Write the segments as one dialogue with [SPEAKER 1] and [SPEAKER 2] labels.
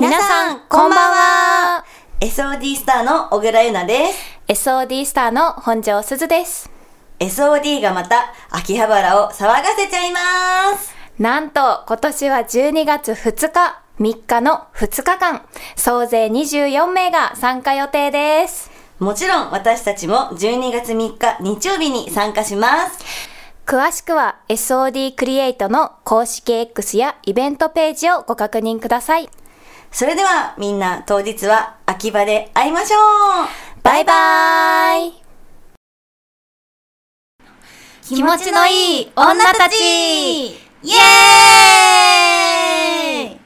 [SPEAKER 1] 皆さん、こんばんは。
[SPEAKER 2] SOD スターの小倉優奈です。
[SPEAKER 1] SOD スターの本庄すずです。
[SPEAKER 2] SOD がまた秋葉原を騒がせちゃいます。
[SPEAKER 1] なんと、今年は12月2日、3日の2日間、総勢24名が参加予定です。
[SPEAKER 2] もちろん私たちも12月3日日曜日に参加します。
[SPEAKER 1] 詳しくは SOD クリエイトの公式 X やイベントページをご確認ください。
[SPEAKER 2] それではみんな当日は秋葉で会いましょう。
[SPEAKER 1] バイバイ。気持ちのいい女たち。
[SPEAKER 2] イエーイ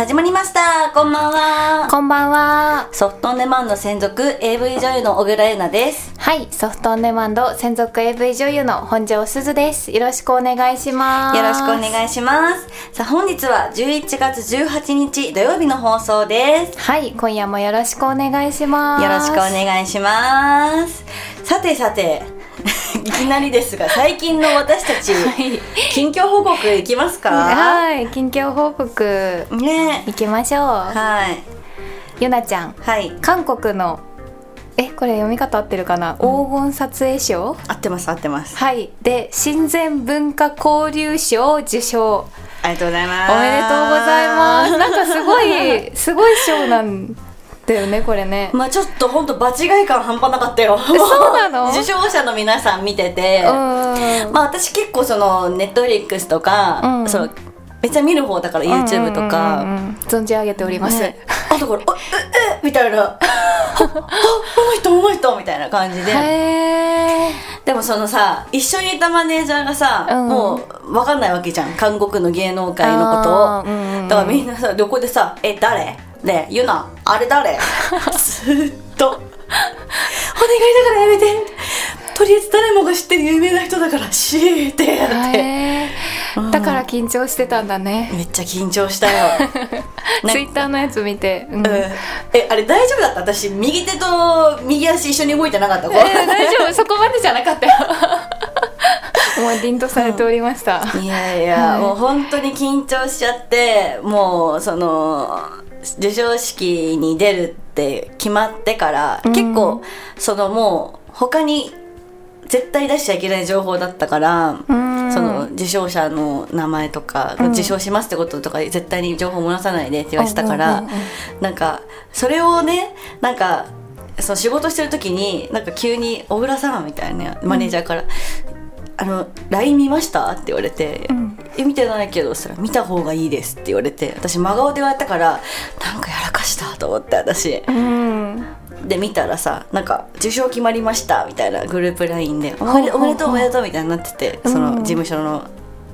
[SPEAKER 2] 始まりましたこんばんは
[SPEAKER 1] こんばんは。
[SPEAKER 2] ソフトオンデマンド専属 AV 女優の小倉優奈です
[SPEAKER 1] はい、ソフトオンデマンド専属 AV 女優の本庄すずです。よろしくお願いします。
[SPEAKER 2] よろしくお願いしますさあ本日は11月18日土曜日の放送です
[SPEAKER 1] はい、今夜もよろしくお願いします。
[SPEAKER 2] よろしくお願いしますさてさて いきなりですが最近の私たち、
[SPEAKER 1] い。
[SPEAKER 2] 近況報告いきますか？
[SPEAKER 1] はい、近況報告。
[SPEAKER 2] ね。
[SPEAKER 1] 行きましょう。
[SPEAKER 2] はい。
[SPEAKER 1] ゆなちゃん、
[SPEAKER 2] はい。
[SPEAKER 1] 韓国のえ、これ読み方合ってるかな、黄金撮影賞？
[SPEAKER 2] 合ってます合ってます。
[SPEAKER 1] はい、で親善文化交流賞を受賞。
[SPEAKER 2] ありがとうございます。
[SPEAKER 1] おめでとうございます。なんかすごいすごい賞なんだよね、これね。
[SPEAKER 2] まあちょっと本当場違い感半端なかったよ。
[SPEAKER 1] そうなの？
[SPEAKER 2] 受賞者の皆さん見てて。
[SPEAKER 1] うん。
[SPEAKER 2] まあ私結構そのネットフリックスとか、
[SPEAKER 1] うん。
[SPEAKER 2] そのめっちゃ見る方だから YouTube とか、
[SPEAKER 1] うんうんうん。うん存じ上げております、
[SPEAKER 2] ね。あだから「あええみたいな「ああこの人この人」みたいな感じで、でもそのさ一緒にいたマネージャーがさ、
[SPEAKER 1] うん。
[SPEAKER 2] もう分かんないわけじゃん。韓国の芸能界のことを、
[SPEAKER 1] うんうん
[SPEAKER 2] だからみんなさ横でさ「え誰？ねえユナあれ誰? 」ずーっと「お願いだからやめて。とりあえず誰もが知ってる有名な人だからシーってやって、
[SPEAKER 1] へーだから緊張してたんだね、
[SPEAKER 2] めっちゃ緊張したよ。
[SPEAKER 1] ツイッターのやつ見て、うん。
[SPEAKER 2] うん。えあれ大丈夫だった？私右手と右足一緒に動いてなかった、
[SPEAKER 1] えー大丈夫？そこまでじゃなかったよ。もう凛とされておりました、
[SPEAKER 2] いやいや、もう本当に緊張しちゃってもうその授賞式に出るって決まってから、
[SPEAKER 1] うん。
[SPEAKER 2] 結構そのもう他に絶対出しちゃいけない情報だったから、
[SPEAKER 1] うん。
[SPEAKER 2] その受賞者の名前とか、
[SPEAKER 1] うん。
[SPEAKER 2] 受賞しますってこととか絶対に情報漏らさないでって言われてたから、
[SPEAKER 1] うんうんうんうん。
[SPEAKER 2] なんかそれをねなんかその仕事してる時になんか急に「小倉さん」みたいなマネージャーから「あの LINE 見ました?」って言われて「
[SPEAKER 1] ん
[SPEAKER 2] え見てないけど」そしたら「見た方がいいです」って言われて私真顔で言われたからなんかやらかしたと思って私。
[SPEAKER 1] うん。
[SPEAKER 2] で見たらさなんか「受賞決まりました」みたいなグループ LINE で「おめでおめでとうおめでとう」みたいになっててその事務所の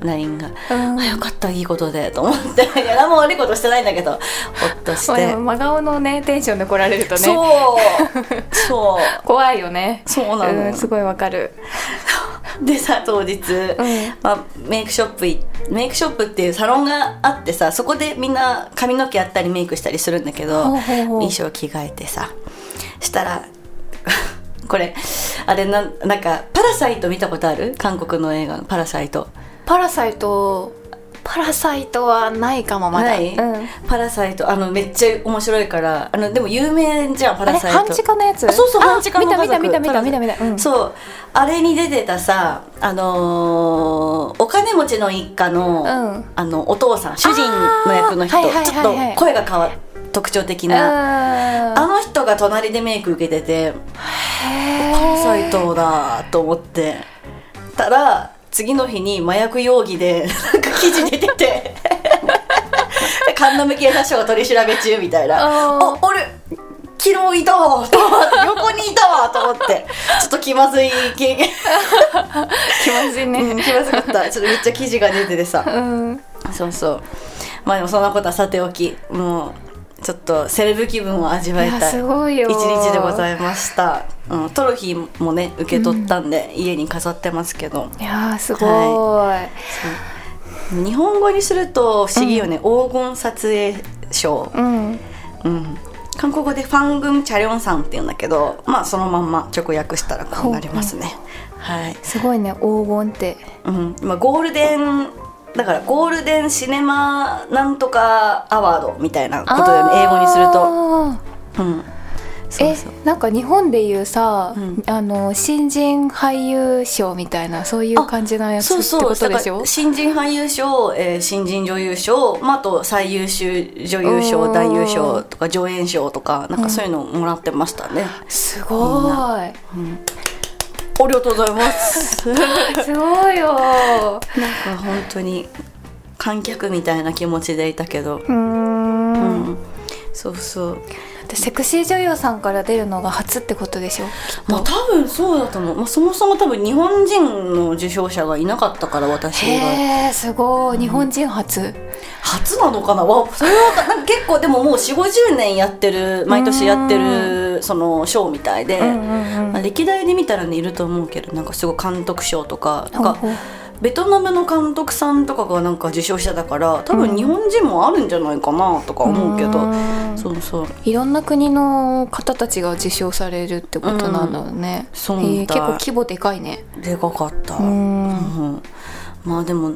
[SPEAKER 2] LINE が「
[SPEAKER 1] うん
[SPEAKER 2] あよかったいいことで」と思って。いや何も悪いことしてないんだけどほっとして。
[SPEAKER 1] 真顔のねテンションで来られるとね。
[SPEAKER 2] そう。そう。
[SPEAKER 1] 怖いよね。
[SPEAKER 2] そうなの。
[SPEAKER 1] んすごいわかる
[SPEAKER 2] でさ当日、
[SPEAKER 1] ん。
[SPEAKER 2] まあ、メイクショップいメイクショップっていうサロンがあってさそこでみんな髪の毛やったりメイクしたりするんだけど衣装着替えてさしたら これあれななんか「パラサイト」見たことある？韓国の映画の「パラサイト」
[SPEAKER 1] パラサイトパラサイトはないかもまだ。
[SPEAKER 2] ない、
[SPEAKER 1] うん、
[SPEAKER 2] パラサイトあのめっちゃ面白いからあのでも有名じゃんパ
[SPEAKER 1] あれ
[SPEAKER 2] ラサイト。
[SPEAKER 1] 半地下のやつ？
[SPEAKER 2] あそうそう
[SPEAKER 1] あ
[SPEAKER 2] 半地下の
[SPEAKER 1] 見た見た見た見た見た見た、うん、
[SPEAKER 2] そう。あれに出てたさあのーお金持ちの一家の、
[SPEAKER 1] うん。
[SPEAKER 2] あのお父さん主人の役の人、
[SPEAKER 1] はいはいはいはい。
[SPEAKER 2] ちょっと声が変わ特徴的な、
[SPEAKER 1] あ
[SPEAKER 2] あの人が隣でメイク受けてて斎藤だと思って。たら次の日に麻薬容疑で なんか記事出てて。神奈警察署が取り調べ中みたいな。
[SPEAKER 1] あー。
[SPEAKER 2] あ俺昨日いたわ。と思って横にいたわと思って。ちょっと気まずい経験、
[SPEAKER 1] 気まずいね。
[SPEAKER 2] うん、気まずかった。ちょっとめっちゃ記事が出ててさ。
[SPEAKER 1] うん。
[SPEAKER 2] そうそう。まあでもそんなことはさておき。もうちょっとセレブ気分を味わい
[SPEAKER 1] いや
[SPEAKER 2] た一日でございました、うん、トロフィーもね受け取ったんで、家に飾ってますけど。
[SPEAKER 1] いやーすごい、
[SPEAKER 2] 日本語にすると不思議よね、黄金撮影賞、
[SPEAKER 1] うん。
[SPEAKER 2] うん、韓国語でファングンチャリョンさんって言うんだけどまあそのまんま直訳したらこうなりますね、はい、
[SPEAKER 1] すごいね黄金って。
[SPEAKER 2] うん。まあ、ゴールデンだからゴールデンシネマなんとかアワードみたいなことだよね。英語にすると、うん、そうそう。
[SPEAKER 1] えなんか日本でいうさ、
[SPEAKER 2] うん。
[SPEAKER 1] あの新人俳優賞みたいなそういう感じのやつってことでしょ？
[SPEAKER 2] 新人俳優賞、えー新人女優賞、まあ、あと最優秀女優賞
[SPEAKER 1] うん。
[SPEAKER 2] 男優賞とか助演賞とかなんかそういうのをもらってましたね、
[SPEAKER 1] すごい
[SPEAKER 2] ありがとうございます。
[SPEAKER 1] すごいよ。
[SPEAKER 2] なんか本当に観客みたいな気持ちでいたけど、
[SPEAKER 1] うーん。
[SPEAKER 2] うん、そうそう
[SPEAKER 1] でセクシー女優さんから出るのが初ってことでしょ？きっ
[SPEAKER 2] まあ
[SPEAKER 1] と
[SPEAKER 2] 多分そうだと思う、まあ、そもそも多分日本人の受賞者がいなかったから私が。
[SPEAKER 1] へえすごい。日本人初。
[SPEAKER 2] 初なのかな？わそれはなんか 結構でももう4 5 0年やってる毎年やってるそのショーみたいで、
[SPEAKER 1] うんうん
[SPEAKER 2] まあ、歴代で見たらねいると思うけどなんかすごい監督賞とかなんか
[SPEAKER 1] ほう。ほう
[SPEAKER 2] ベトナムの監督さんとかがなんか受賞者だから多分日本人もあるんじゃないかなとか思うけど、
[SPEAKER 1] うん。
[SPEAKER 2] そうそう。
[SPEAKER 1] いろんな国の方たちが受賞されるってことなんだね、
[SPEAKER 2] そう
[SPEAKER 1] へえ
[SPEAKER 2] みたい
[SPEAKER 1] 結構規模でかいね。
[SPEAKER 2] でかかった。
[SPEAKER 1] うん。
[SPEAKER 2] うんまあでも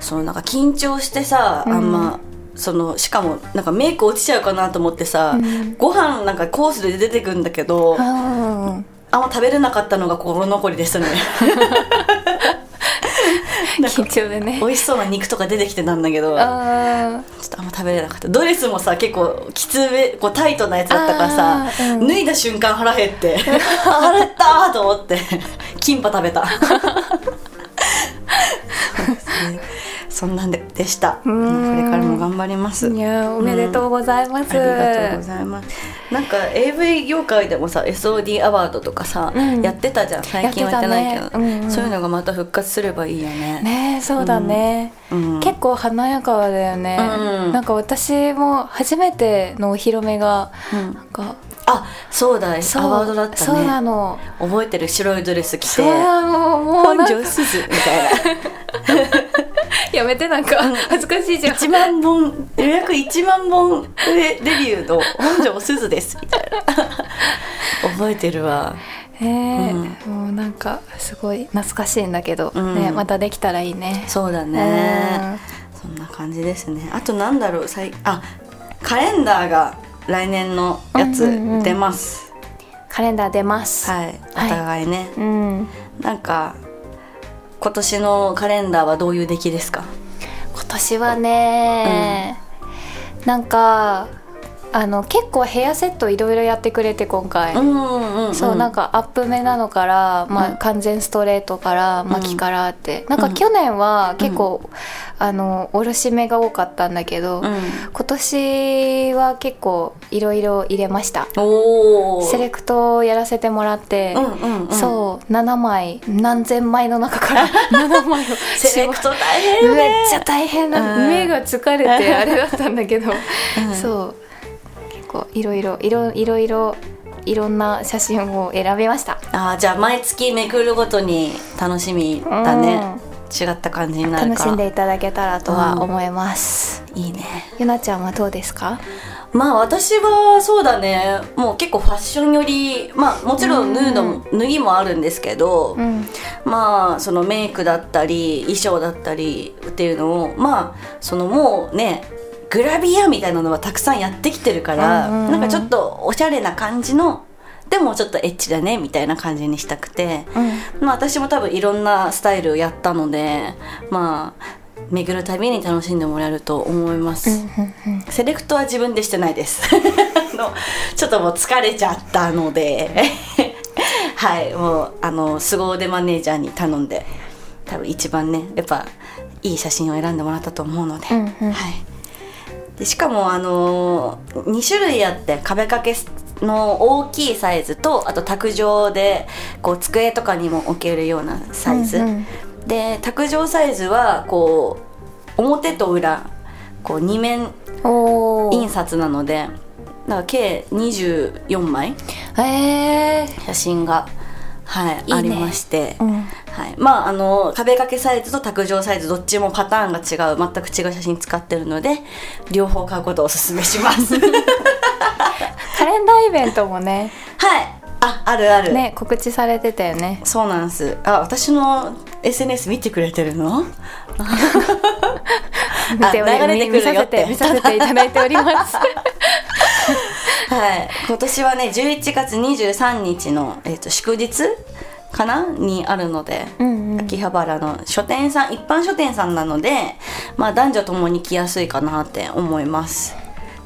[SPEAKER 2] そのなんか緊張してさ、あんまそのしかもなんかメイク落ちちゃうかなと思ってさ、ご飯なんかコースで出てくんだけど、
[SPEAKER 1] あ
[SPEAKER 2] あんま食べれなかったのが心残りですね。なんか
[SPEAKER 1] 緊張でね。
[SPEAKER 2] 美味しそうな肉とか出てきてたんだけどちょ
[SPEAKER 1] あ
[SPEAKER 2] っとあんま食べれなかった。ドレスもさ結構きつめこうタイトなやつだったからさ、
[SPEAKER 1] うん。
[SPEAKER 2] 脱いだ瞬間腹減って 腹減ったーと思ってキンパ食べた そんなんででした。こ
[SPEAKER 1] ん。
[SPEAKER 2] れからも頑張ります。
[SPEAKER 1] ーいやーおめでとうございます、
[SPEAKER 2] ありがとうございます。なんか AV 業界でもさ SOD アワードとかさ、
[SPEAKER 1] うん。
[SPEAKER 2] やってたじゃん。最近はやってないけど、
[SPEAKER 1] ね。うんうん。
[SPEAKER 2] そういうのがまた復活すればいいよね。
[SPEAKER 1] ねえそうだね、
[SPEAKER 2] うん。
[SPEAKER 1] 結構華やかだよね、
[SPEAKER 2] うん。
[SPEAKER 1] なんか私も初めてのお披露目が、
[SPEAKER 2] うん。
[SPEAKER 1] なんか
[SPEAKER 2] あそうだ。ア
[SPEAKER 1] そう
[SPEAKER 2] ワードだった
[SPEAKER 1] そうな
[SPEAKER 2] ね。
[SPEAKER 1] の。
[SPEAKER 2] 覚えてる。白いドレス着て。
[SPEAKER 1] そうもう
[SPEAKER 2] 本庄すずみたいな
[SPEAKER 1] やめてなんか恥ずかしいじゃん。
[SPEAKER 2] 1万本予約1万本でデビューの本庄すずです。みたいな。覚えてるわ。
[SPEAKER 1] えーもうなんかすごい懐かしいんだけど、
[SPEAKER 2] うん。
[SPEAKER 1] ねまたできたらいいね。
[SPEAKER 2] そうだね。そんな感じですね。あとなんだろう、さいあカレンダーが来年のやつ
[SPEAKER 1] うんうんうん。
[SPEAKER 2] 出ます。
[SPEAKER 1] カレンダー出ます。
[SPEAKER 2] はい、お互いね。
[SPEAKER 1] うん。
[SPEAKER 2] なんか今年のカレンダーはどういう出来ですか？
[SPEAKER 1] 今年はね、なんかあの結構ヘアセットいろいろやってくれて今回、
[SPEAKER 2] んうんうん。
[SPEAKER 1] そうなんかアップ目なのから、まあ
[SPEAKER 2] うん。
[SPEAKER 1] 完全ストレートから巻きからって、なんか去年は結構、あのおろし目が多かったんだけど、
[SPEAKER 2] うん。
[SPEAKER 1] 今年は結構いろいろ入れました。セレクトをやらせてもらって、
[SPEAKER 2] うんうんうん。
[SPEAKER 1] そう7枚何千枚の中から 7枚を
[SPEAKER 2] セレクト大変よ
[SPEAKER 1] めっ
[SPEAKER 2] ね。
[SPEAKER 1] ちゃ大変な、
[SPEAKER 2] うん。
[SPEAKER 1] 目が疲れてあれだったんだけど、そう結構いろいろいろいろいろいろんな写真を選びました。
[SPEAKER 2] あーじゃあ毎月めくるごとに楽しみだね。違った感じになるか。ら。
[SPEAKER 1] 楽しんでいただけたらとは思います、
[SPEAKER 2] いいね。
[SPEAKER 1] ゆなちゃんはどうですか？
[SPEAKER 2] まあ私はそうだね。もう結構ファッションより。まあもちろんヌードも脱ぎもあるんですけど、
[SPEAKER 1] うん。
[SPEAKER 2] まあそのメイクだったり衣装だったりっていうのをまあそのもうねグラビアみたいなのはたくさんやってきてるから、
[SPEAKER 1] うんうんうん。
[SPEAKER 2] なんかちょっとおしゃれな感じのでもちょっとエッチだねみたいな感じにしたくて、まあ私も多分いろんなスタイルをやったのでまあ巡るたびに楽しんでもらえると思います。セレクトは自分でしてないです。あのちょっともう疲れちゃったので。はいもうあの凄腕マネージャーに頼んで多分一番ねやっぱいい写真を選んでもらったと思うので,、
[SPEAKER 1] うんうん。
[SPEAKER 2] はい、でしかもあの2種類あって壁掛けの大きいサイズとあと卓上でこう机とかにも置けるようなサイズ、
[SPEAKER 1] うんうん。
[SPEAKER 2] で卓上サイズはこう表と裏こう2面印刷なのでだから計24枚。
[SPEAKER 1] えー。
[SPEAKER 2] 写真が、はい
[SPEAKER 1] いいね。
[SPEAKER 2] ありまして、
[SPEAKER 1] うん。
[SPEAKER 2] はい、まああの壁掛けサイズと卓上サイズどっちもパターンが違う。全く違う写真使ってるので両方買うことをおすすめします。は い
[SPEAKER 1] カレンダーイベントもね。
[SPEAKER 2] ああるある、
[SPEAKER 1] ね告知されてたよね。
[SPEAKER 2] そうなんです。あ私の SNS 見てくれてるの？
[SPEAKER 1] 見て
[SPEAKER 2] 流れてくて
[SPEAKER 1] 見させていただいております
[SPEAKER 2] はい。今年はね11月23日の、えー、と祝日かな？にあるので、
[SPEAKER 1] うんうん。
[SPEAKER 2] 秋葉原の書店さん一般書店さんなのでまあ男女ともに来やすいかなって思います。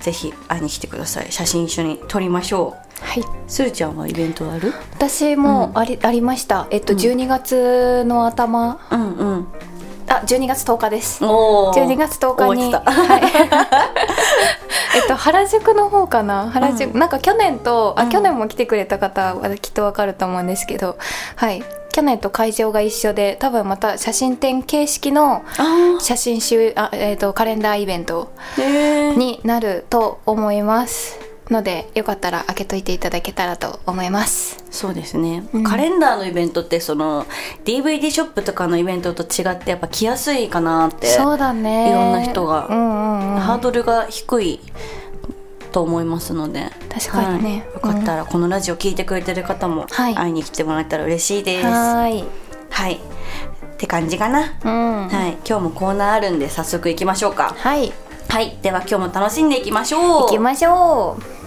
[SPEAKER 2] ぜひ会いに来てください。写真一緒に撮りましょう。
[SPEAKER 1] はい。
[SPEAKER 2] するちゃんはイベントある？
[SPEAKER 1] 私もあり,、ありました。えっと12月の頭。
[SPEAKER 2] うんうん
[SPEAKER 1] あ12月10日です。
[SPEAKER 2] おー。
[SPEAKER 1] 12月10日に、
[SPEAKER 2] 覚
[SPEAKER 1] はい、えっと原宿の方かな？原宿、なんか去年とあ、
[SPEAKER 2] うん。
[SPEAKER 1] 去年も来てくれた方はきっとわかると思うんですけど。はい。去年と会場が一緒で多分また写真展形式の
[SPEAKER 2] あ
[SPEAKER 1] 写真集あ、えっとカレンダーイベントになると思いますのでよかったら開けといていただけたらと思います。
[SPEAKER 2] そうですね、
[SPEAKER 1] うん。
[SPEAKER 2] カレンダーのイベントってその DVD ショップとかのイベントと違ってやっぱ来やすいかなって
[SPEAKER 1] そうだね。
[SPEAKER 2] いろんな人が。
[SPEAKER 1] うんうんうん。
[SPEAKER 2] ハードルが低いと思いますので。
[SPEAKER 1] 確かにね。
[SPEAKER 2] はい。よかったらこのラジオ聞いてくれてる方も
[SPEAKER 1] はい。
[SPEAKER 2] 会いに来てもらえたら嬉しいです、
[SPEAKER 1] はーい。
[SPEAKER 2] はい。って感じかな、
[SPEAKER 1] うん。
[SPEAKER 2] はい。今日もコーナーあるんで早速行きましょうか。
[SPEAKER 1] はい。
[SPEAKER 2] はい。では今日も楽しんでいきましょう。
[SPEAKER 1] 行きましょう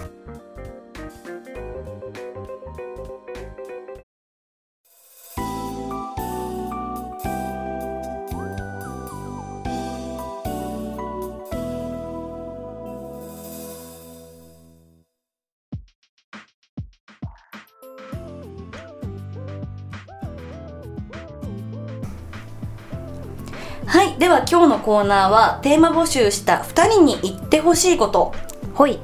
[SPEAKER 2] はいでは今日のコーナーはテーマ募集した2人に言ってほしいこと。
[SPEAKER 1] ほい。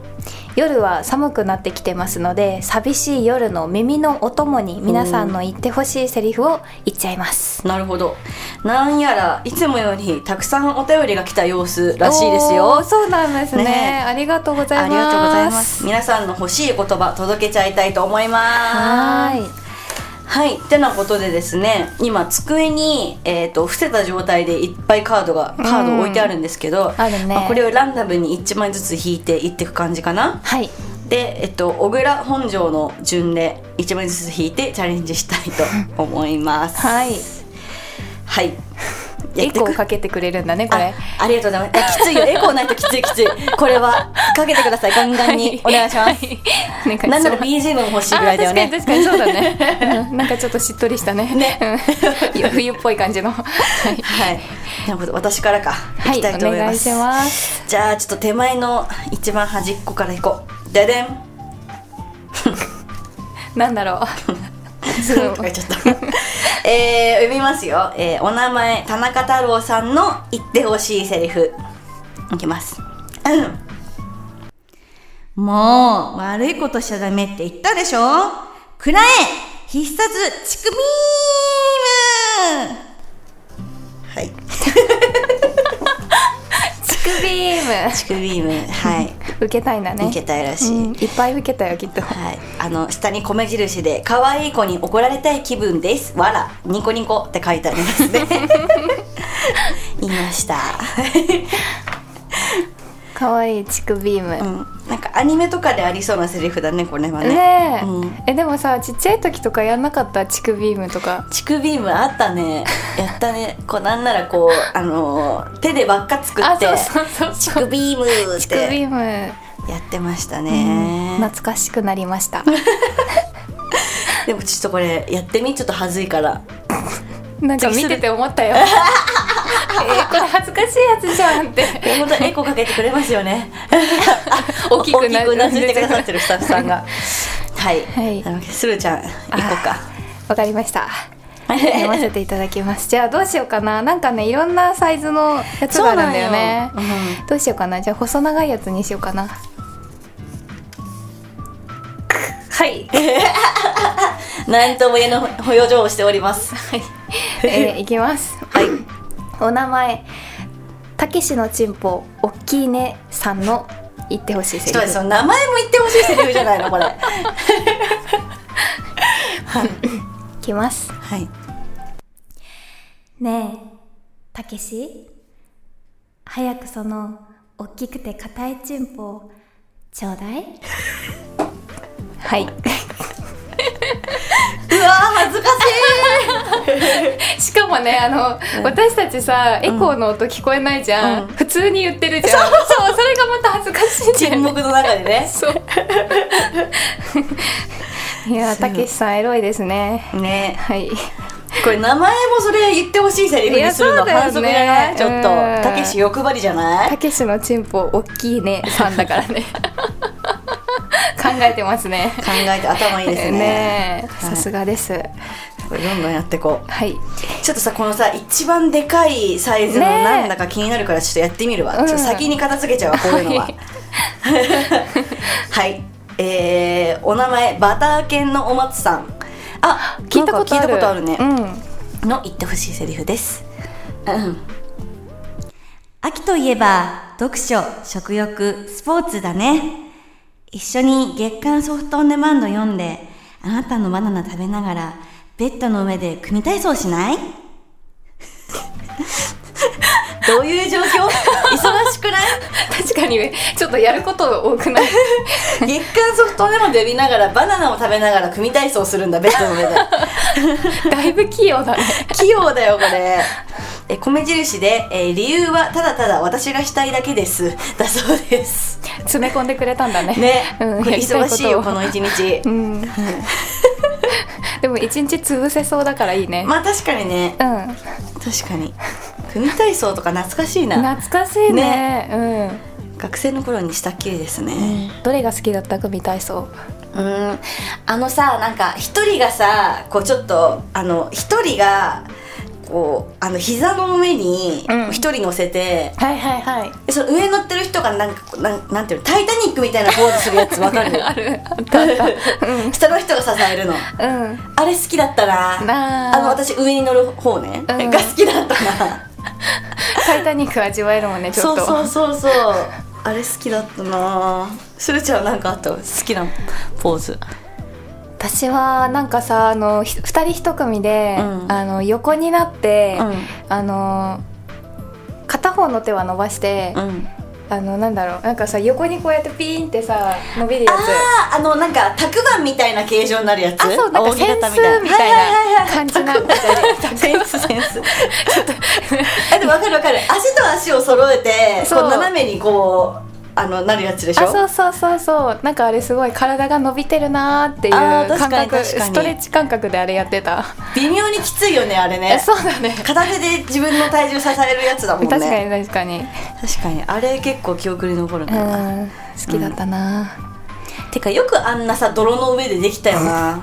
[SPEAKER 1] 夜は寒くなってきてますので寂しい夜の耳のお供に皆さんの言ってほしいセリフを言っちゃいます。
[SPEAKER 2] なるほど。なんやらいつもよりたくさんお便りが来た様子らしいですよ。
[SPEAKER 1] そうなんですね。
[SPEAKER 2] ね。
[SPEAKER 1] ありがとうございます。
[SPEAKER 2] ありがとうございます。皆さんの欲しい言葉届けちゃいたいと思います。
[SPEAKER 1] はーい
[SPEAKER 2] はい。てなことでですね今机に、えー、と伏せた状態でいっぱいカードがカード置いてあるんですけど、
[SPEAKER 1] あるね。
[SPEAKER 2] まあこれをランダムに1枚ずつ引いていっていく感じかな？
[SPEAKER 1] はい。
[SPEAKER 2] で、えっと、小倉本庄の順で1枚ずつ引いてチャレンジしたいと思います。
[SPEAKER 1] はい。
[SPEAKER 2] はい
[SPEAKER 1] エコーかけてくれるんだねこれ。
[SPEAKER 2] あありがとうございます。あきついよ。エコーないときついきつい。これはかけてください。ガンガンに。お願いします、
[SPEAKER 1] は
[SPEAKER 2] なんなら BGM も欲しいぐらいだよね。
[SPEAKER 1] あ確かにそうだね、うん。なんかちょっとしっとりしたね。
[SPEAKER 2] ね。
[SPEAKER 1] うん。冬っぽい感じの。はい。
[SPEAKER 2] はい。なるほど。私からか。い。きたいと思います,、
[SPEAKER 1] お願いします。
[SPEAKER 2] じゃあちょっと手前の一番端っこからいこう。ででん。
[SPEAKER 1] なんだろう
[SPEAKER 2] ちょっとえー、読みますよ、えーお名前田中太郎さんの言ってほしいセリフ。いきます。うん。もう悪いことしちゃダメって言ったでしょ？くらえ必殺チクビーム
[SPEAKER 1] ビーム。
[SPEAKER 2] チクビーム。はい。
[SPEAKER 1] 受けたいんだね。
[SPEAKER 2] 受けたいらしい、
[SPEAKER 1] うん。いっぱい受けたよきっと。
[SPEAKER 2] はい、あの下に米印で「可愛い子に怒られたい気分です」「わらニコニコ」って書いてありますね。言いました、
[SPEAKER 1] かわいいチクビーム、
[SPEAKER 2] うん、なんかアニメとかでありそうなセリフだねこれはね。
[SPEAKER 1] ねえ、
[SPEAKER 2] うん。
[SPEAKER 1] えでもさちっちゃい時とかやんなかった？チクビームとか
[SPEAKER 2] チクビームあったね。やったね。こうなんならこうあのー手で輪っか作って
[SPEAKER 1] あそうそうそう
[SPEAKER 2] チクビームっ
[SPEAKER 1] チクビ
[SPEAKER 2] て
[SPEAKER 1] ーム、
[SPEAKER 2] やってました
[SPEAKER 1] うん。
[SPEAKER 2] ね、
[SPEAKER 1] 懐かしくなりました。
[SPEAKER 2] でもちょっとこれやってみ？ちょっと恥ずいから
[SPEAKER 1] なんか見てて思ったよ。えーこれ恥ずかしいやつじゃんって。
[SPEAKER 2] 本当エコかけてくれますよね。
[SPEAKER 1] 大きく
[SPEAKER 2] うなずいてくださってるスタッフさんが。はい、
[SPEAKER 1] はい。
[SPEAKER 2] なのでするちゃん行こうか。
[SPEAKER 1] わかりました。読ませていただきます。じゃあどうしようかな。なんかねいろんなサイズのやつがあるんだよね。
[SPEAKER 2] そうなん。
[SPEAKER 1] どうしようかな。じゃあ細長いやつにしようかな。はい、
[SPEAKER 2] なんとも言えの表情をしております。はい
[SPEAKER 1] えーいきます。
[SPEAKER 2] はい。
[SPEAKER 1] お名前。たけしのちんぽおっきいねさんの言ってほしいセリフ。
[SPEAKER 2] その名前も言ってほしいセリフじゃないのこれ。はい。
[SPEAKER 1] いきます。
[SPEAKER 2] はい。
[SPEAKER 1] ねえたけし。早くそのおっきくて硬いちんぽをちょうだい。はい
[SPEAKER 2] うわ恥ずか
[SPEAKER 1] しかもねあの、私たちさエコーの音聞こえないじゃん、
[SPEAKER 2] うん。
[SPEAKER 1] 普通に言ってるじゃん。そう。それがまた恥ずかしいね。
[SPEAKER 2] 沈黙の中でね。
[SPEAKER 1] そう。いやたけしさんエロいですね。
[SPEAKER 2] ね。
[SPEAKER 1] はい。
[SPEAKER 2] これ名前もそれ言ってほしいセリフにするの反則じゃないちょっ
[SPEAKER 1] うん
[SPEAKER 2] と。たけし欲張りじゃない？
[SPEAKER 1] たけしのチンポ大きいねさんだからね。考えてますね。
[SPEAKER 2] 考えて頭いいですね。
[SPEAKER 1] ねえ。
[SPEAKER 2] はい。
[SPEAKER 1] さすがです。
[SPEAKER 2] どんどんやっていこう。
[SPEAKER 1] はい。
[SPEAKER 2] ちょっとさこのさ一番でかいサイズのなんだか気になるからちょっとやってみるわ、
[SPEAKER 1] うん。
[SPEAKER 2] ちょっと先に片付けちゃうわこういうのは。
[SPEAKER 1] はい。
[SPEAKER 2] はい。えー、お名前バター犬のお松さん。あ
[SPEAKER 1] 聞いたことある。
[SPEAKER 2] 聞いたことあるね、
[SPEAKER 1] うん。
[SPEAKER 2] の言ってほしいセリフです。うん。
[SPEAKER 3] 秋といえば読書、食欲、スポーツだね。一緒に月刊ソフトオンデマンド読んで、あなたのバナナ食べながら、ベッドの上で組体操しない？
[SPEAKER 2] どういう状況？忙しくない？
[SPEAKER 1] 確かにちょっとやること多くない？
[SPEAKER 2] 月刊ソフトでも呼びながらバナナを食べながら組体操するんだベッドの上で。
[SPEAKER 1] だいぶ器用だね。
[SPEAKER 2] 器用だよこれ。え米印で、えー理由はただただ私がしたいだけです。だそうです。
[SPEAKER 1] 詰め込んでくれたんだね。
[SPEAKER 2] ね、
[SPEAKER 1] うん、
[SPEAKER 2] 忙しいよ
[SPEAKER 1] こ
[SPEAKER 2] の一日。
[SPEAKER 1] うん。でも一日潰せそうだからいいね、
[SPEAKER 2] まあ確かにね。
[SPEAKER 1] うん。
[SPEAKER 2] 確かに組体操とか懐かしいな。
[SPEAKER 1] 懐かしいね。
[SPEAKER 2] 学生の頃にしたっきりですね。
[SPEAKER 1] うん。どれが好きだった組体操？
[SPEAKER 2] うん。あのさなんか一人がさこうちょっとあの一人がこうあの膝の上に
[SPEAKER 1] うん。
[SPEAKER 2] 一人乗せて、
[SPEAKER 1] はいはいはい。
[SPEAKER 2] でその上乗ってる人がなんかなんなんていうの？タイタニックみたいなポーズするやつわかる？
[SPEAKER 1] ある。あったあった。
[SPEAKER 2] 下の人が支えるの。
[SPEAKER 1] うん。
[SPEAKER 2] あれ好きだったな。
[SPEAKER 1] な
[SPEAKER 2] あの私上に乗る方ね、
[SPEAKER 1] うん。
[SPEAKER 2] が好きだったな
[SPEAKER 1] タイタニック味わえるもんねちょっと。
[SPEAKER 2] そうそうそうそう。あれ好きだったな。するちゃんなんかあった？好きなポーズ。
[SPEAKER 1] 私はなんかさあのひ二人一組で、
[SPEAKER 2] うん。
[SPEAKER 1] あの横になって、
[SPEAKER 2] うん。
[SPEAKER 1] あの片方の手は伸ばして、
[SPEAKER 2] うん
[SPEAKER 1] あのなんだろう。なんかさ横にこうやってピーンってさ伸びるやつ。
[SPEAKER 2] あああのなんかたくあんみたいな形状になるやつ？
[SPEAKER 1] あそうなんか
[SPEAKER 2] 扇形
[SPEAKER 1] センスみたいな。感じな
[SPEAKER 2] はいはいはいはいセンスセンスちょっとえでも分かる分かる。足と足を揃えてこう。斜めにこうあのなるやつでしょ？
[SPEAKER 1] あそうそうそうそう。なんかあれすごい体が伸びてるなーっていう感覚ストレッチ感覚であれやってた、
[SPEAKER 2] 微妙にきついよねあれ
[SPEAKER 1] え
[SPEAKER 2] ね
[SPEAKER 1] そうだね。
[SPEAKER 2] 片手で自分の体重支えるやつだもんね。
[SPEAKER 1] 確かに確かに。
[SPEAKER 2] 確かに。あれ結構記憶に残る
[SPEAKER 1] う
[SPEAKER 2] な、
[SPEAKER 1] ん好きだったな、
[SPEAKER 2] てかよくあんなさ泥の上でできたよな。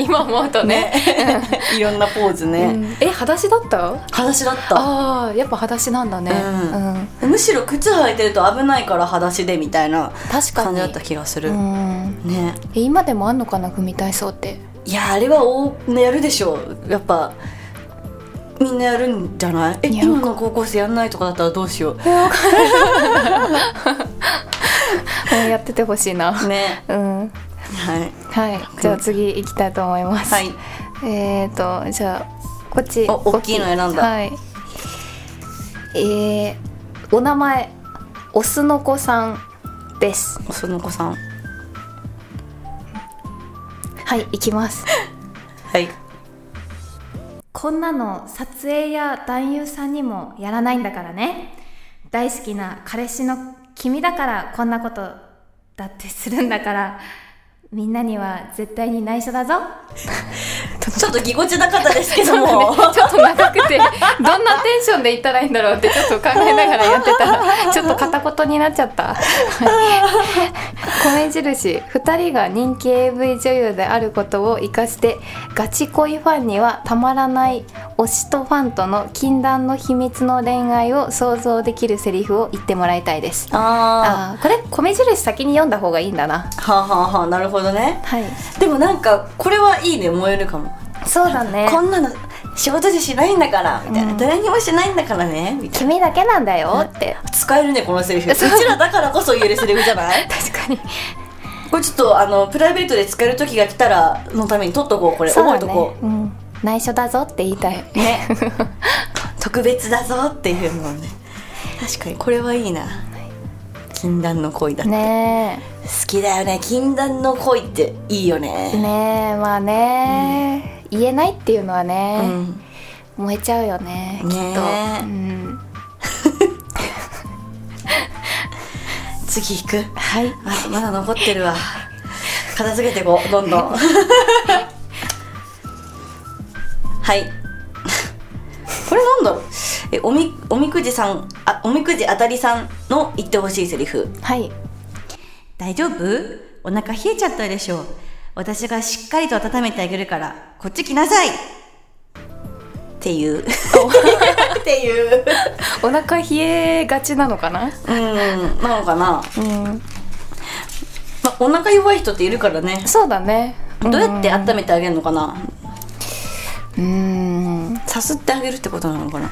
[SPEAKER 1] 今思うとね。
[SPEAKER 2] ね。いろんなポーズ
[SPEAKER 1] う
[SPEAKER 2] ね、
[SPEAKER 1] ん。え裸足だった？
[SPEAKER 2] 裸足だった。
[SPEAKER 1] ああやっぱ裸足なんだね、
[SPEAKER 2] うん。
[SPEAKER 1] うん。
[SPEAKER 2] むしろ靴履いてると危ないから裸足でみたいな
[SPEAKER 1] 確かに。
[SPEAKER 2] 感じだった気がする、
[SPEAKER 1] うん。
[SPEAKER 2] ね。
[SPEAKER 1] え今でもあんのかな組体操って？
[SPEAKER 2] いやあれはおやるでしょう。やっぱみんなやるんじゃない？え今の高校生やんないとかだったらどうしよ
[SPEAKER 1] う。ん やっててほしいな。
[SPEAKER 2] うね。
[SPEAKER 1] うん。
[SPEAKER 2] はい。
[SPEAKER 1] はい。じゃあ次行きたいと思います。
[SPEAKER 2] はい。
[SPEAKER 1] えーとじゃあこっち。
[SPEAKER 2] お大きいの選んだ。
[SPEAKER 1] はい。えー、お名前オスの子さんです。
[SPEAKER 2] その子さん。
[SPEAKER 1] はい行きます。
[SPEAKER 2] はい。
[SPEAKER 3] こんなの撮影や男優さんにもやらないんだからね。大好きな彼氏の君だからこんなことだってするんだから、みんなには絶対に内緒だぞ。
[SPEAKER 2] ちょっとぎこちなかったですけども、
[SPEAKER 1] ちょっと長くてどんなテンションで言ったらいいんだろうってちょっと考えながらやってたら ちょっと片言になっちゃった。米印。2人が人気 AV 女優であることを生かしてガチ恋ファンにはたまらない推しとファンとの禁断の秘密の恋愛を想像できるセリフを言ってもらいたいです。
[SPEAKER 2] あ
[SPEAKER 1] あーこれ米印先に読んだ方がいいんだな。
[SPEAKER 2] あはあはあはあなるほどね。
[SPEAKER 1] はい。
[SPEAKER 2] でもなんかこれはいいね燃えるかも
[SPEAKER 1] そうだね。
[SPEAKER 2] こんなの仕事じゃしないんだからみたいな、
[SPEAKER 1] うん。
[SPEAKER 2] 誰にもしないんだからね
[SPEAKER 1] 君だけなんだよって。
[SPEAKER 2] な使えるねこのセリフ。う
[SPEAKER 1] そう。
[SPEAKER 2] ちらだからこそ言えるセリフじゃない？
[SPEAKER 1] 確かに。
[SPEAKER 2] これちょっとあのプライベートで使える時が来たらのために取っとこうこれ。
[SPEAKER 1] そうだ
[SPEAKER 2] 覚えとこ
[SPEAKER 1] ねうん、内緒だぞって言いたい。
[SPEAKER 2] う ね特別だぞっていうのをね。確かにこれはいいな。禁断の恋だって、
[SPEAKER 1] ね
[SPEAKER 2] 好きだよね。禁断の恋っていいよね。
[SPEAKER 1] ねえまあね、言えないっていうのは
[SPEAKER 2] う
[SPEAKER 1] ね、
[SPEAKER 2] ん。
[SPEAKER 1] 燃えちゃうよねきっと、うん、
[SPEAKER 2] 次行く？
[SPEAKER 1] はい。
[SPEAKER 2] あまだ残ってるわ。片付けていこうどんどん。はい。これなんだろう？えおみおみくじさんあおみくじあたりさんの言ってほしいセリフ。
[SPEAKER 1] はい。
[SPEAKER 2] 大丈夫？お腹冷えちゃったでしょ私がしっかりと温めてあげるからこっち来なさい。っていう。っていう。
[SPEAKER 1] お腹冷えがちなのかな？
[SPEAKER 2] うんなのかな、
[SPEAKER 1] うん。
[SPEAKER 2] まあ、お腹弱い人っているからね。
[SPEAKER 1] そうだね。
[SPEAKER 2] どうやって温めてあげるのかな？
[SPEAKER 1] うーん。
[SPEAKER 2] さすってあげるってことなのかな？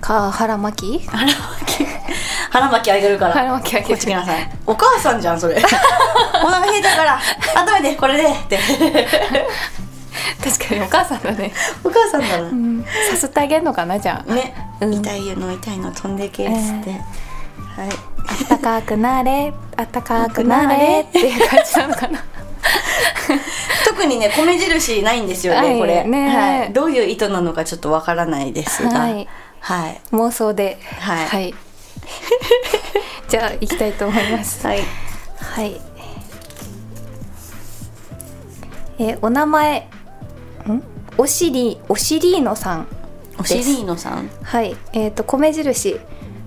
[SPEAKER 1] か腹巻き？
[SPEAKER 2] 腹巻き腹巻きあげるから。
[SPEAKER 1] 腹巻きあげる。
[SPEAKER 2] こっち来なさい。お母さんじゃんそれ。お腹冷えたから温めてこれでって。
[SPEAKER 1] 確かにお母さんだね、
[SPEAKER 2] お母さんだな、
[SPEAKER 1] うん、さすってあげるのかなじゃあ。
[SPEAKER 2] ね、
[SPEAKER 1] うん。
[SPEAKER 2] 痛いの痛いの飛んでけっつって、はい。
[SPEAKER 1] あったかくなれあったかくなれっていう感じなのかな。
[SPEAKER 2] 特にね米印ないんですよね、
[SPEAKER 1] はい
[SPEAKER 2] これ、
[SPEAKER 1] ね。
[SPEAKER 2] はい、どういう意図なのかちょっとわからないですが。
[SPEAKER 1] はい。
[SPEAKER 2] はい。
[SPEAKER 1] 妄想で。
[SPEAKER 2] はい
[SPEAKER 1] じゃあ行きたいと思います。
[SPEAKER 2] はい。
[SPEAKER 1] はい。えーお名前ん？おしりおしりーのさん
[SPEAKER 2] おしりーのさん？
[SPEAKER 1] はい。えっ、と米印。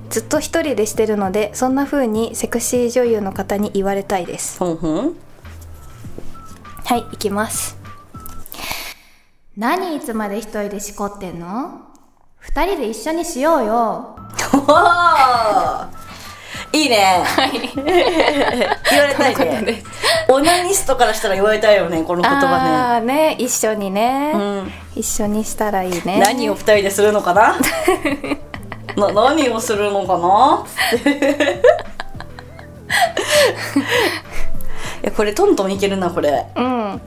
[SPEAKER 1] ずっと一人でしてるのでそんな風にセクシー女優の方に言われたいです。
[SPEAKER 2] ほんほん。
[SPEAKER 1] はい行きます。何いつまで一人でしこってんの？二人で一緒にしようよ
[SPEAKER 2] おーいいね、言われたいね。オナニストからしたら言われたいよねこの言葉
[SPEAKER 1] あーね一緒にね、
[SPEAKER 2] うん。
[SPEAKER 1] 一緒にしたらいいね。
[SPEAKER 2] 何を二人でするのかな？な何をするのかな？いやこれトントンいけるなこれ。
[SPEAKER 1] うん。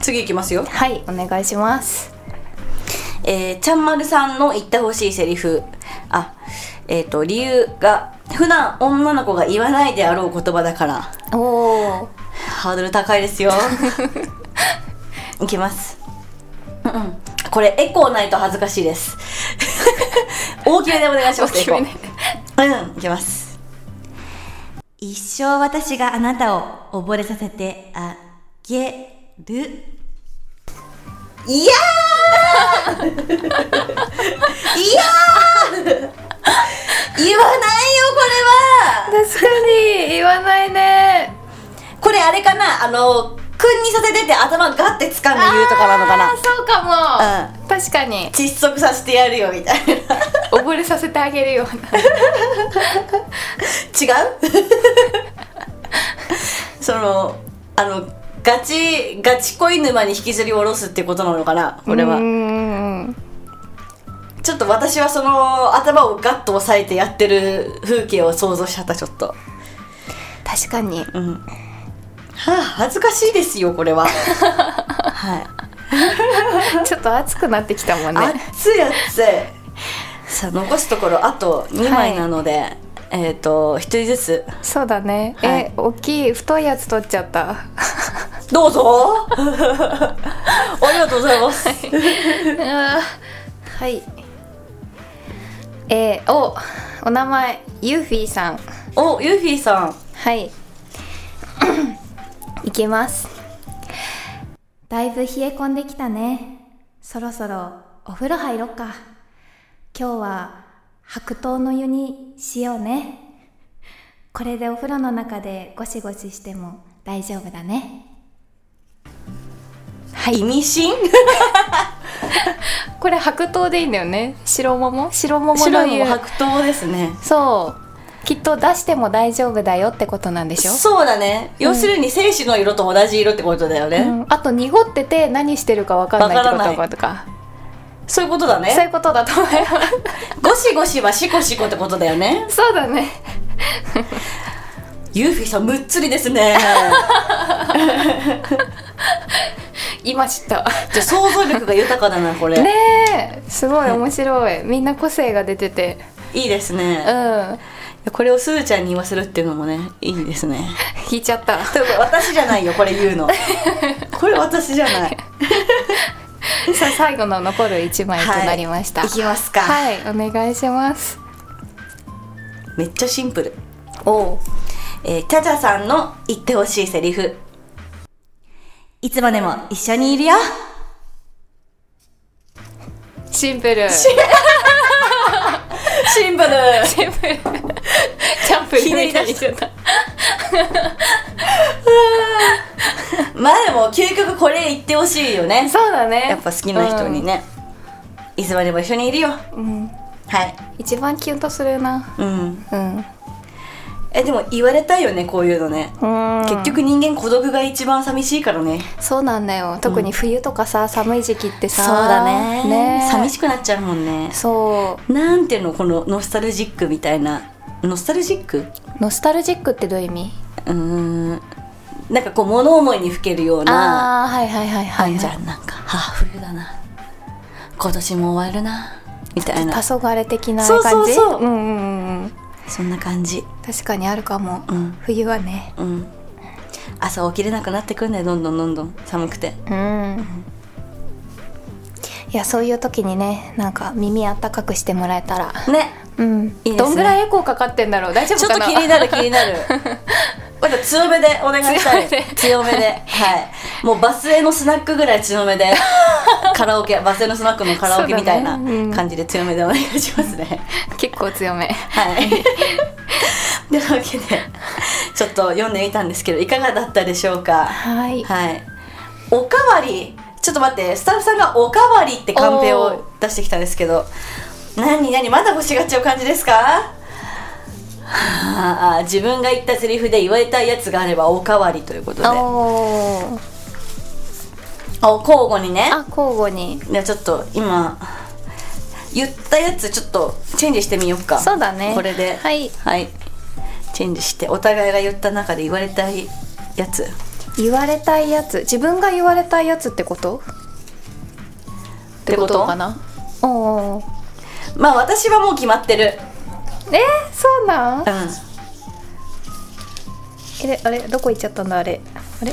[SPEAKER 2] 次いきますよ。
[SPEAKER 1] はいお願いします
[SPEAKER 2] えー、ちゃんまるさんの言ってほしいセリフ。あえっ、と理由が普段女の子が言わないであろう言葉だから。
[SPEAKER 1] おお
[SPEAKER 2] ハードル高いですよ。いきます。うんうん。これエコーないと恥ずかしいです。大きめでお願いしますエコー。うんいきます。一生私があなたを溺れさせてあげる。いやーいやー 言わないよこれは！
[SPEAKER 1] 確かに言わないね。
[SPEAKER 2] これあれかな？あの君にさせてて頭ガッて掴んで言うとかなのかな？
[SPEAKER 1] そうかも、
[SPEAKER 2] う
[SPEAKER 1] 確かに。
[SPEAKER 2] 窒息させてやるよみたいな。
[SPEAKER 1] 溺れさせてあげるような。
[SPEAKER 2] 違う？そのあのガチガチ恋沼に引きずり下ろすってことなのかな？これは。
[SPEAKER 1] うーん
[SPEAKER 2] ちょっと私はその頭をガッと押さえてやってる風景を想像しちゃったちょっと。
[SPEAKER 1] 確かに。
[SPEAKER 2] うん。はあ恥ずかしいですよこれは。はい。
[SPEAKER 1] ちょっと熱くなってきたもんね。
[SPEAKER 2] 熱い熱い。さあ残すところあと2枚なので、えっ、と1人ずつ。
[SPEAKER 1] そうだね、
[SPEAKER 2] はい。
[SPEAKER 1] え大きい太いやつ取っちゃった。
[SPEAKER 2] どうぞ。ありがとうございます。
[SPEAKER 1] はい。えー、おお名前。ユーフィーさん。
[SPEAKER 2] おユーフィーさん。
[SPEAKER 1] はい。いきます。だいぶ冷え込んできたね。そろそろお風呂入ろっか。今日は白桃の湯にしようね。これでお風呂の中でゴシゴシしても大丈夫だね。
[SPEAKER 2] 意味深
[SPEAKER 1] これ白桃でいいんだよね。白桃？白桃の
[SPEAKER 2] 白
[SPEAKER 1] 湯。
[SPEAKER 2] の白桃ですね。
[SPEAKER 1] そう。きっと出しても大丈夫だよってことなんでしょ？
[SPEAKER 2] そうだね。要するに精子の色と同じ色ってことだよね、
[SPEAKER 1] うん、あと濁ってて何してるか分かんないって
[SPEAKER 2] わからない。
[SPEAKER 1] ことか
[SPEAKER 2] そういうことだ
[SPEAKER 1] そうい
[SPEAKER 2] ね
[SPEAKER 1] うことだと思います。
[SPEAKER 2] ゴシゴシはシコシコってことだよね。
[SPEAKER 1] そうだね。
[SPEAKER 2] ユーフィーさんむっつりですね。
[SPEAKER 1] 今知った。
[SPEAKER 2] じゃあ想像力が豊かだなこれ、
[SPEAKER 1] ねえ。すごい面白い。みんな個性が出てて。
[SPEAKER 2] いいですね、
[SPEAKER 1] うん。
[SPEAKER 2] これをすーちゃんに言わせるっていうのもねいいですね。
[SPEAKER 1] 引いちゃった。
[SPEAKER 2] 私じゃないよこれ言うの。これ私じゃない
[SPEAKER 1] さあ最後の残る1枚となりました。
[SPEAKER 2] はいいきますか。
[SPEAKER 1] はいお願いします。
[SPEAKER 2] めっちゃシンプル。
[SPEAKER 1] お
[SPEAKER 2] えー、チャチャさんの言ってほしいセリフ。いつまでも一緒にいるよ。
[SPEAKER 1] シンプル。
[SPEAKER 2] シンプル。
[SPEAKER 1] シンプル。チャンプル。
[SPEAKER 2] ひねり出し
[SPEAKER 1] ちゃった
[SPEAKER 2] まあでも究極これ言ってほしいよね。
[SPEAKER 1] そうだね。
[SPEAKER 2] やっぱ好きな人にね、いつまでも一緒にいるよ。
[SPEAKER 1] うん、うん
[SPEAKER 2] はい。
[SPEAKER 1] 一番キュンとするな。
[SPEAKER 2] うん。
[SPEAKER 1] うん。
[SPEAKER 2] えでも言われたいよねこういうのね、
[SPEAKER 1] うん。
[SPEAKER 2] 結局人間孤独が一番寂しいからね。
[SPEAKER 1] そうなんだよ。特に冬とかさ、寒い時期ってさ
[SPEAKER 2] そうだね。
[SPEAKER 1] ね。
[SPEAKER 2] 寂しくなっちゃうもんね。
[SPEAKER 1] そう。
[SPEAKER 2] なんていうのこのノスタルジックみたいな。ノスタルジック？
[SPEAKER 1] ノスタルジックってどういう意味？
[SPEAKER 2] うーんなんかこう物思いにふけるような
[SPEAKER 1] ああはいはいはい
[SPEAKER 2] あ
[SPEAKER 1] はい、
[SPEAKER 2] んじゃん。なんか「はあ冬だな。今年も終わるな」みたい
[SPEAKER 1] 黄
[SPEAKER 2] な
[SPEAKER 1] 昏的な
[SPEAKER 2] そう
[SPEAKER 1] 感じ？
[SPEAKER 2] そうそう
[SPEAKER 1] う。んうんうんうん。
[SPEAKER 2] そんな感じ。
[SPEAKER 1] 確かにあるかも、
[SPEAKER 2] うん。
[SPEAKER 1] 冬はね。
[SPEAKER 2] うん。朝起きれなくなってくんねどんどんどんどん。寒くて。
[SPEAKER 1] うん。いやそういう時にねなんか耳あったかくしてもらえたら。
[SPEAKER 2] ね
[SPEAKER 1] うん。
[SPEAKER 2] いいね。
[SPEAKER 1] どんぐらいエコーかかってんだろう。大丈夫
[SPEAKER 2] ちょっと気になる 気になる。まだ強めでお願いしたい。
[SPEAKER 1] 強めで。
[SPEAKER 2] 強めで。はい。もうバスへのスナックぐらい強めで。カラオケバスへのスナックのカラオケみたいな感じで強めでお願いしますね。
[SPEAKER 1] 結構強め。
[SPEAKER 2] はい。というわけでちょっと読んでみたんですけどいかがだったでしょうか？
[SPEAKER 1] はい。
[SPEAKER 2] はい。おかわり。ちょっと待ってスタッフさんがおかわりってカンペを出してきたんですけど何何まだ欲しがっちゃう感じですか？はあ自分が言ったセリフで言われたいやつがあればおかわりということで。
[SPEAKER 1] おー。
[SPEAKER 2] お交互にね。
[SPEAKER 1] あ交互に。
[SPEAKER 2] じゃあちょっと今言ったやつちょっとチェンジしてみようか。
[SPEAKER 1] そうだね。
[SPEAKER 2] これで。
[SPEAKER 1] はい。
[SPEAKER 2] はい。チェンジしてお互いが言った中で言われたいやつ。
[SPEAKER 1] 言われたいやつ。自分が言われたいやつってこと？ってことかな？おー
[SPEAKER 2] まあ私はもう決まってる。
[SPEAKER 1] えー、そうなん？
[SPEAKER 2] うん。
[SPEAKER 1] えれあれどこ行っちゃったんだ？あれ？あれ？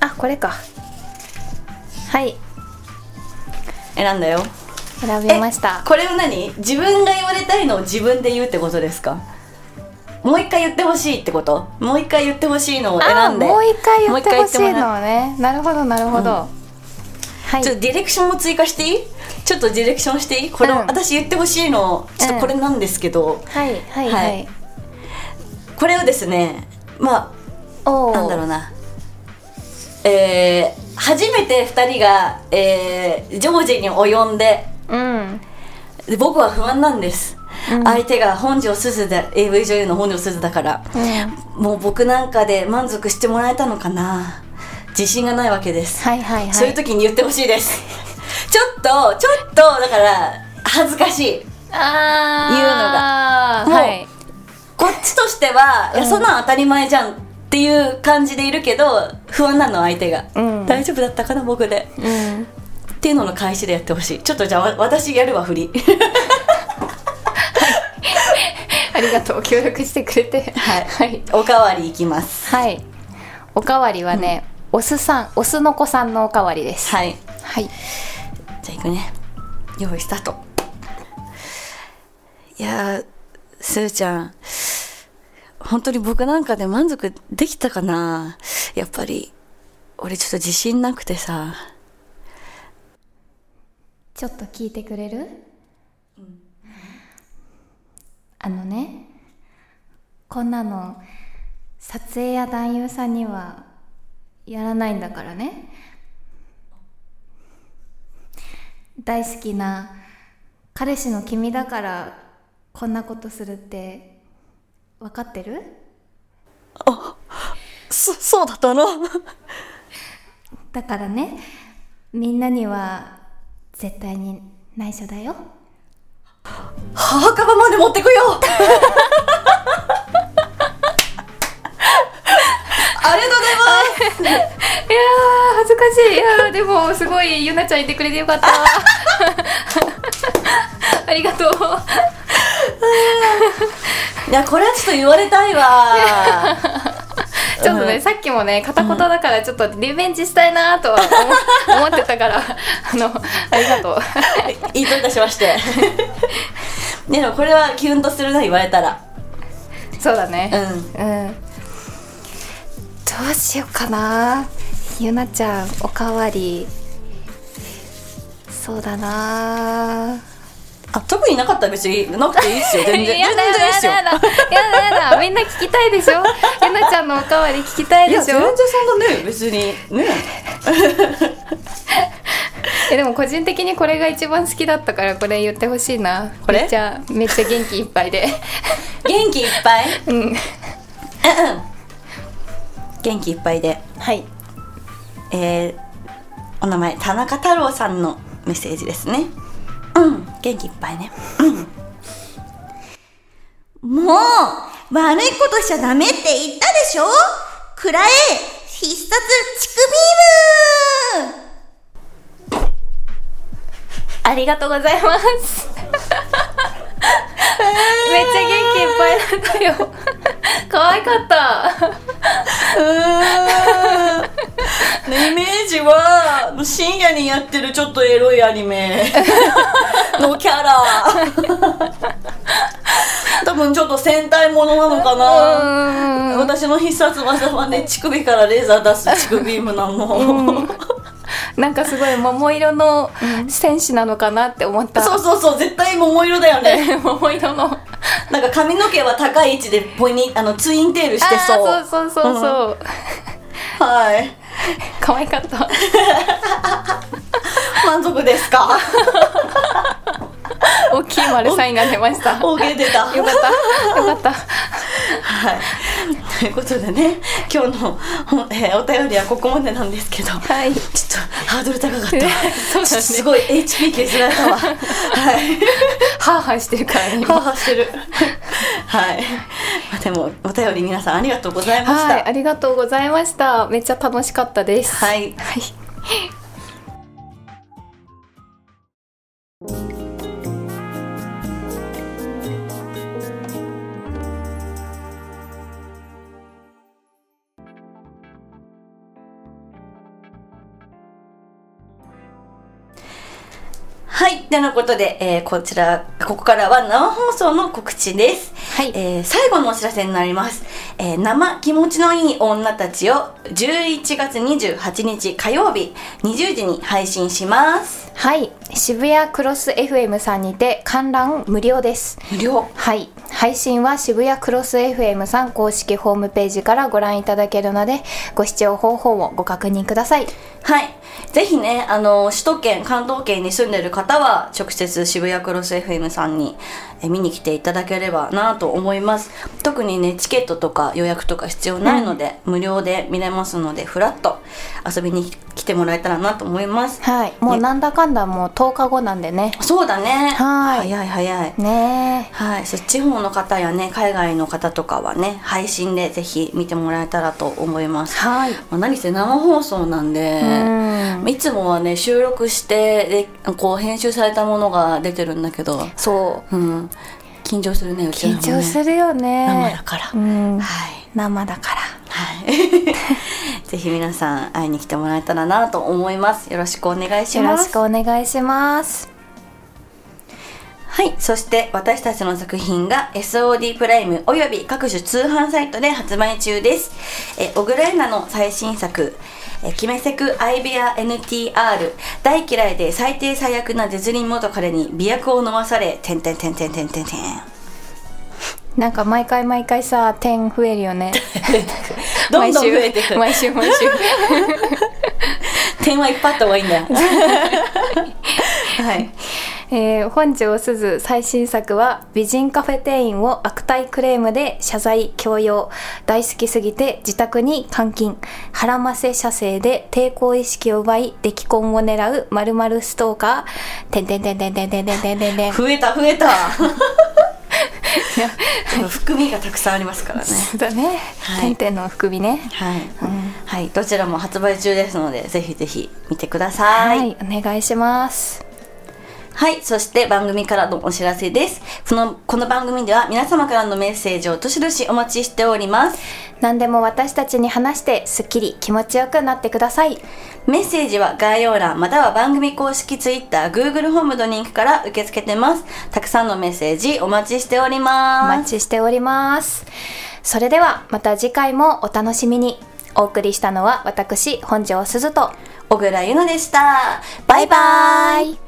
[SPEAKER 1] あこれか。はい。
[SPEAKER 2] 選んだよ。
[SPEAKER 1] 選びました。
[SPEAKER 2] これは何？自分が言われたいのを自分で言うってことですか？もう一回言ってほしいってこと？もう一回言ってほしいのを選んで。
[SPEAKER 1] あもう一回言ってほしいのね。なるほどなるほど、は
[SPEAKER 2] うちょっとディレクションも追加していい？ちょっとディレクションしていい？これ、
[SPEAKER 1] うん
[SPEAKER 2] 私言ってほしいの。ちょっとこれなんですけど、
[SPEAKER 1] はいはいはい、
[SPEAKER 2] はい。これをですねまあなんだろうな。えー、初めて2人が、えー、ジョージに及んで。
[SPEAKER 1] うん。
[SPEAKER 2] で僕は不安なんです、相手が本庄すずで AV 女優の本庄すずだから、もう僕なんかで満足してもらえたのかな。自信がないわけです、
[SPEAKER 1] はいはいはい。
[SPEAKER 2] そういう時に言ってほしいですちょっとちょっとだから恥ずかしい。言うのが。もう
[SPEAKER 1] はい。
[SPEAKER 2] こっちとしては、いやそんなん当たり前じゃんっていう感じでいるけど不安なの相手が、
[SPEAKER 1] うん。
[SPEAKER 2] 大丈夫だったかな僕で。
[SPEAKER 1] うん
[SPEAKER 2] っていうのの開始でやってほしい。ちょっとじゃあわ私やるわ振り
[SPEAKER 1] ありがとう協力してくれて。
[SPEAKER 2] はい、
[SPEAKER 1] はい、
[SPEAKER 2] おかわりいきます。
[SPEAKER 1] はい、おかわりはね、お酢さんお酢の子さんのおかわりです。
[SPEAKER 2] はい。
[SPEAKER 1] はい
[SPEAKER 2] じゃあいくね。用意スタート。いやーすーちゃん。本当に僕なんかで満足できたかな？やっぱり俺ちょっと自信なくてさ。
[SPEAKER 3] ちょっと聞いてくれる、あのねこんなの撮影や男優さんにはやらないんだからね大好きな彼氏の君だからこんなことするって分かってる？
[SPEAKER 2] そそうだったの？
[SPEAKER 3] だからねみんなには絶対に内緒だよ。
[SPEAKER 2] 墓場まで持ってくよ ありがとうございます
[SPEAKER 1] 恥ずかしい。いやーでもすごいゆなちゃんいてくれてよかった。ありがとう。
[SPEAKER 2] いやこれはちょっと言われたいわ。
[SPEAKER 1] ちょっとね、さっきもね片言だからちょっとリベンジしたいなとは思思ってたからあのありがとう。
[SPEAKER 2] いいといたしまして。でもこれはキュンとするな言われたら。
[SPEAKER 1] そうだね。
[SPEAKER 2] うん。
[SPEAKER 1] うん。どうしようかなゆなちゃんおかわり。そうだな
[SPEAKER 2] あ特になかったら別になくていいですよ。全然 全
[SPEAKER 1] やだやだやだやだやだ。みんな聞きたいでしょ？ゆなちゃんのおかわり聞きたいでしょ？
[SPEAKER 2] 全然そんなね別にね。
[SPEAKER 1] えでも個人的にこれが一番好きだったからこれ言ってほしいな。
[SPEAKER 2] これ？
[SPEAKER 1] めっちゃめっちゃ元気いっぱいで。
[SPEAKER 2] 元気いっぱい？
[SPEAKER 1] うん。
[SPEAKER 2] 元気いっぱいで。
[SPEAKER 1] はい
[SPEAKER 2] えー、お名前田中太郎さんのメッセージですね。うん元気いっぱいね。
[SPEAKER 4] もう、悪いことしちゃダメって言ったでしょ？くらえ、必殺チクビー。ム
[SPEAKER 1] ありがとうございます。めっちゃ元気いっぱいだったよ。可愛かった。
[SPEAKER 2] ね イメージは深夜にやってるちょっとエロいアニメ。のキャラ。多分ちょっと戦隊ものなのかな。私の必殺技はね乳首からレーザー出す乳首ビームなの、
[SPEAKER 1] なんかすごい桃色の戦士なのかなって思った、
[SPEAKER 2] そうそうそう絶対桃色だよね。
[SPEAKER 1] 桃色の。
[SPEAKER 2] なんか髪の毛は高い位置でポイにあのツインテールしてそう。
[SPEAKER 1] そうそうそうそう、
[SPEAKER 2] はい
[SPEAKER 1] 可愛かった
[SPEAKER 2] 満足ですか？
[SPEAKER 1] 大きい丸サインが出ましたよか
[SPEAKER 2] OK 出た
[SPEAKER 1] ったよかった
[SPEAKER 2] はい。ということでね、今日の、ほんえーお便りはここまでなんですけど、
[SPEAKER 1] はい
[SPEAKER 2] ちょっとハードル高かった。
[SPEAKER 1] ね
[SPEAKER 2] すごい HP 削られたわ。はい。
[SPEAKER 1] ハーハーしてるからね
[SPEAKER 2] ハーハーしてる。はい。まあでも、お便り皆さんありがとうございました。
[SPEAKER 1] はいありがとうございましためっちゃ楽しかったです
[SPEAKER 2] はい。
[SPEAKER 1] はい
[SPEAKER 2] はい。てなことで、えーこちら、ここからは生放送の告知です。
[SPEAKER 1] はい
[SPEAKER 2] えー最後のお知らせになります。えー生気持ちのいい女たちを11月28日火曜日20時に配信します。
[SPEAKER 1] はい渋谷クロス FM さんにて観覧無料です
[SPEAKER 2] 無料？
[SPEAKER 1] はい配信は渋谷クロス FM さん公式ホームページからご覧いただけるのでご視聴方法をご確認ください
[SPEAKER 2] はい。ぜひね、あの、首都圏、関東圏に住んでる方は、直接渋谷クロス FM さんにえ見に来ていただければなと思います。特にね、チケットとか予約とか必要ないので、無料で見れますので、ふらっと遊びに来てもらえたらなと思います。
[SPEAKER 1] はい。もう
[SPEAKER 2] ね。
[SPEAKER 1] なんだかんだもう10日後なんでね。
[SPEAKER 2] そうだね。
[SPEAKER 1] はい。
[SPEAKER 2] 早い早い。
[SPEAKER 1] ね。
[SPEAKER 2] はい、そう地方の方やね海外の方とかはね配信でぜひ見てもらえたらと思います。
[SPEAKER 1] はい。
[SPEAKER 2] まあ何せ生放送なんで、
[SPEAKER 1] うん。
[SPEAKER 2] いつもはね収録してでこう編集されたものが出てるんだけど、
[SPEAKER 1] そう。
[SPEAKER 2] うん、緊張するねうちらも
[SPEAKER 1] 緊
[SPEAKER 2] ね
[SPEAKER 1] 張するよね。
[SPEAKER 2] 生だから、
[SPEAKER 1] うん。
[SPEAKER 2] はい。
[SPEAKER 1] 生だから。
[SPEAKER 2] はい。ぜひ皆さん会いに来てもらえたらなと思います。よろしくお願いします。
[SPEAKER 1] よろしくお願いします
[SPEAKER 2] はい。そして私たちの作品が SOD プライムおよび各種通販サイトで発売中です。え、オグレーナの最新作、え、キメセクアイベア NTR 大嫌いで最低最悪なデズリン元彼に美薬を飲まされ、てんてんてんてんてんてんてん。
[SPEAKER 1] なんか毎回毎回さ点増えるよね
[SPEAKER 2] どんどん増えてく。
[SPEAKER 1] 毎週毎週毎週
[SPEAKER 2] 点はいっぱいあった方がいいんだよ。はい。
[SPEAKER 1] えー本庄すず最新作は美人カフェ店員を悪態クレームで謝罪強要。大好きすぎて自宅に監禁。腹ませ射精で抵抗意識を奪い溺婚を狙うまるまるストーカー。てんてんてんてんてんてんてんてんてんてん。
[SPEAKER 2] 増えた増えた。含みがたくさんありますからね。
[SPEAKER 1] だね、
[SPEAKER 2] はい。
[SPEAKER 1] の含みね。
[SPEAKER 2] はい、はい、どちらも発売中ですので、ぜひぜひ見てくださ。
[SPEAKER 1] はいい、お願いします
[SPEAKER 2] はい。そして番組からのお知らせです。この、この番組では皆様からのメッセージをどしどしお待ちしております。
[SPEAKER 1] 何でも私たちに話してすっきり気持ちよくなってください
[SPEAKER 2] メッセージは概要欄または番組公式 Twitter、Google ホームのリンクから受け付けてます。たくさんのメッセージお待ちしており
[SPEAKER 1] お
[SPEAKER 2] ます。
[SPEAKER 1] 待ちしておりますそれではまた次回もお楽しみにお送りしたのは私本庄すずと
[SPEAKER 2] 小倉優奈でした。
[SPEAKER 1] バイバイ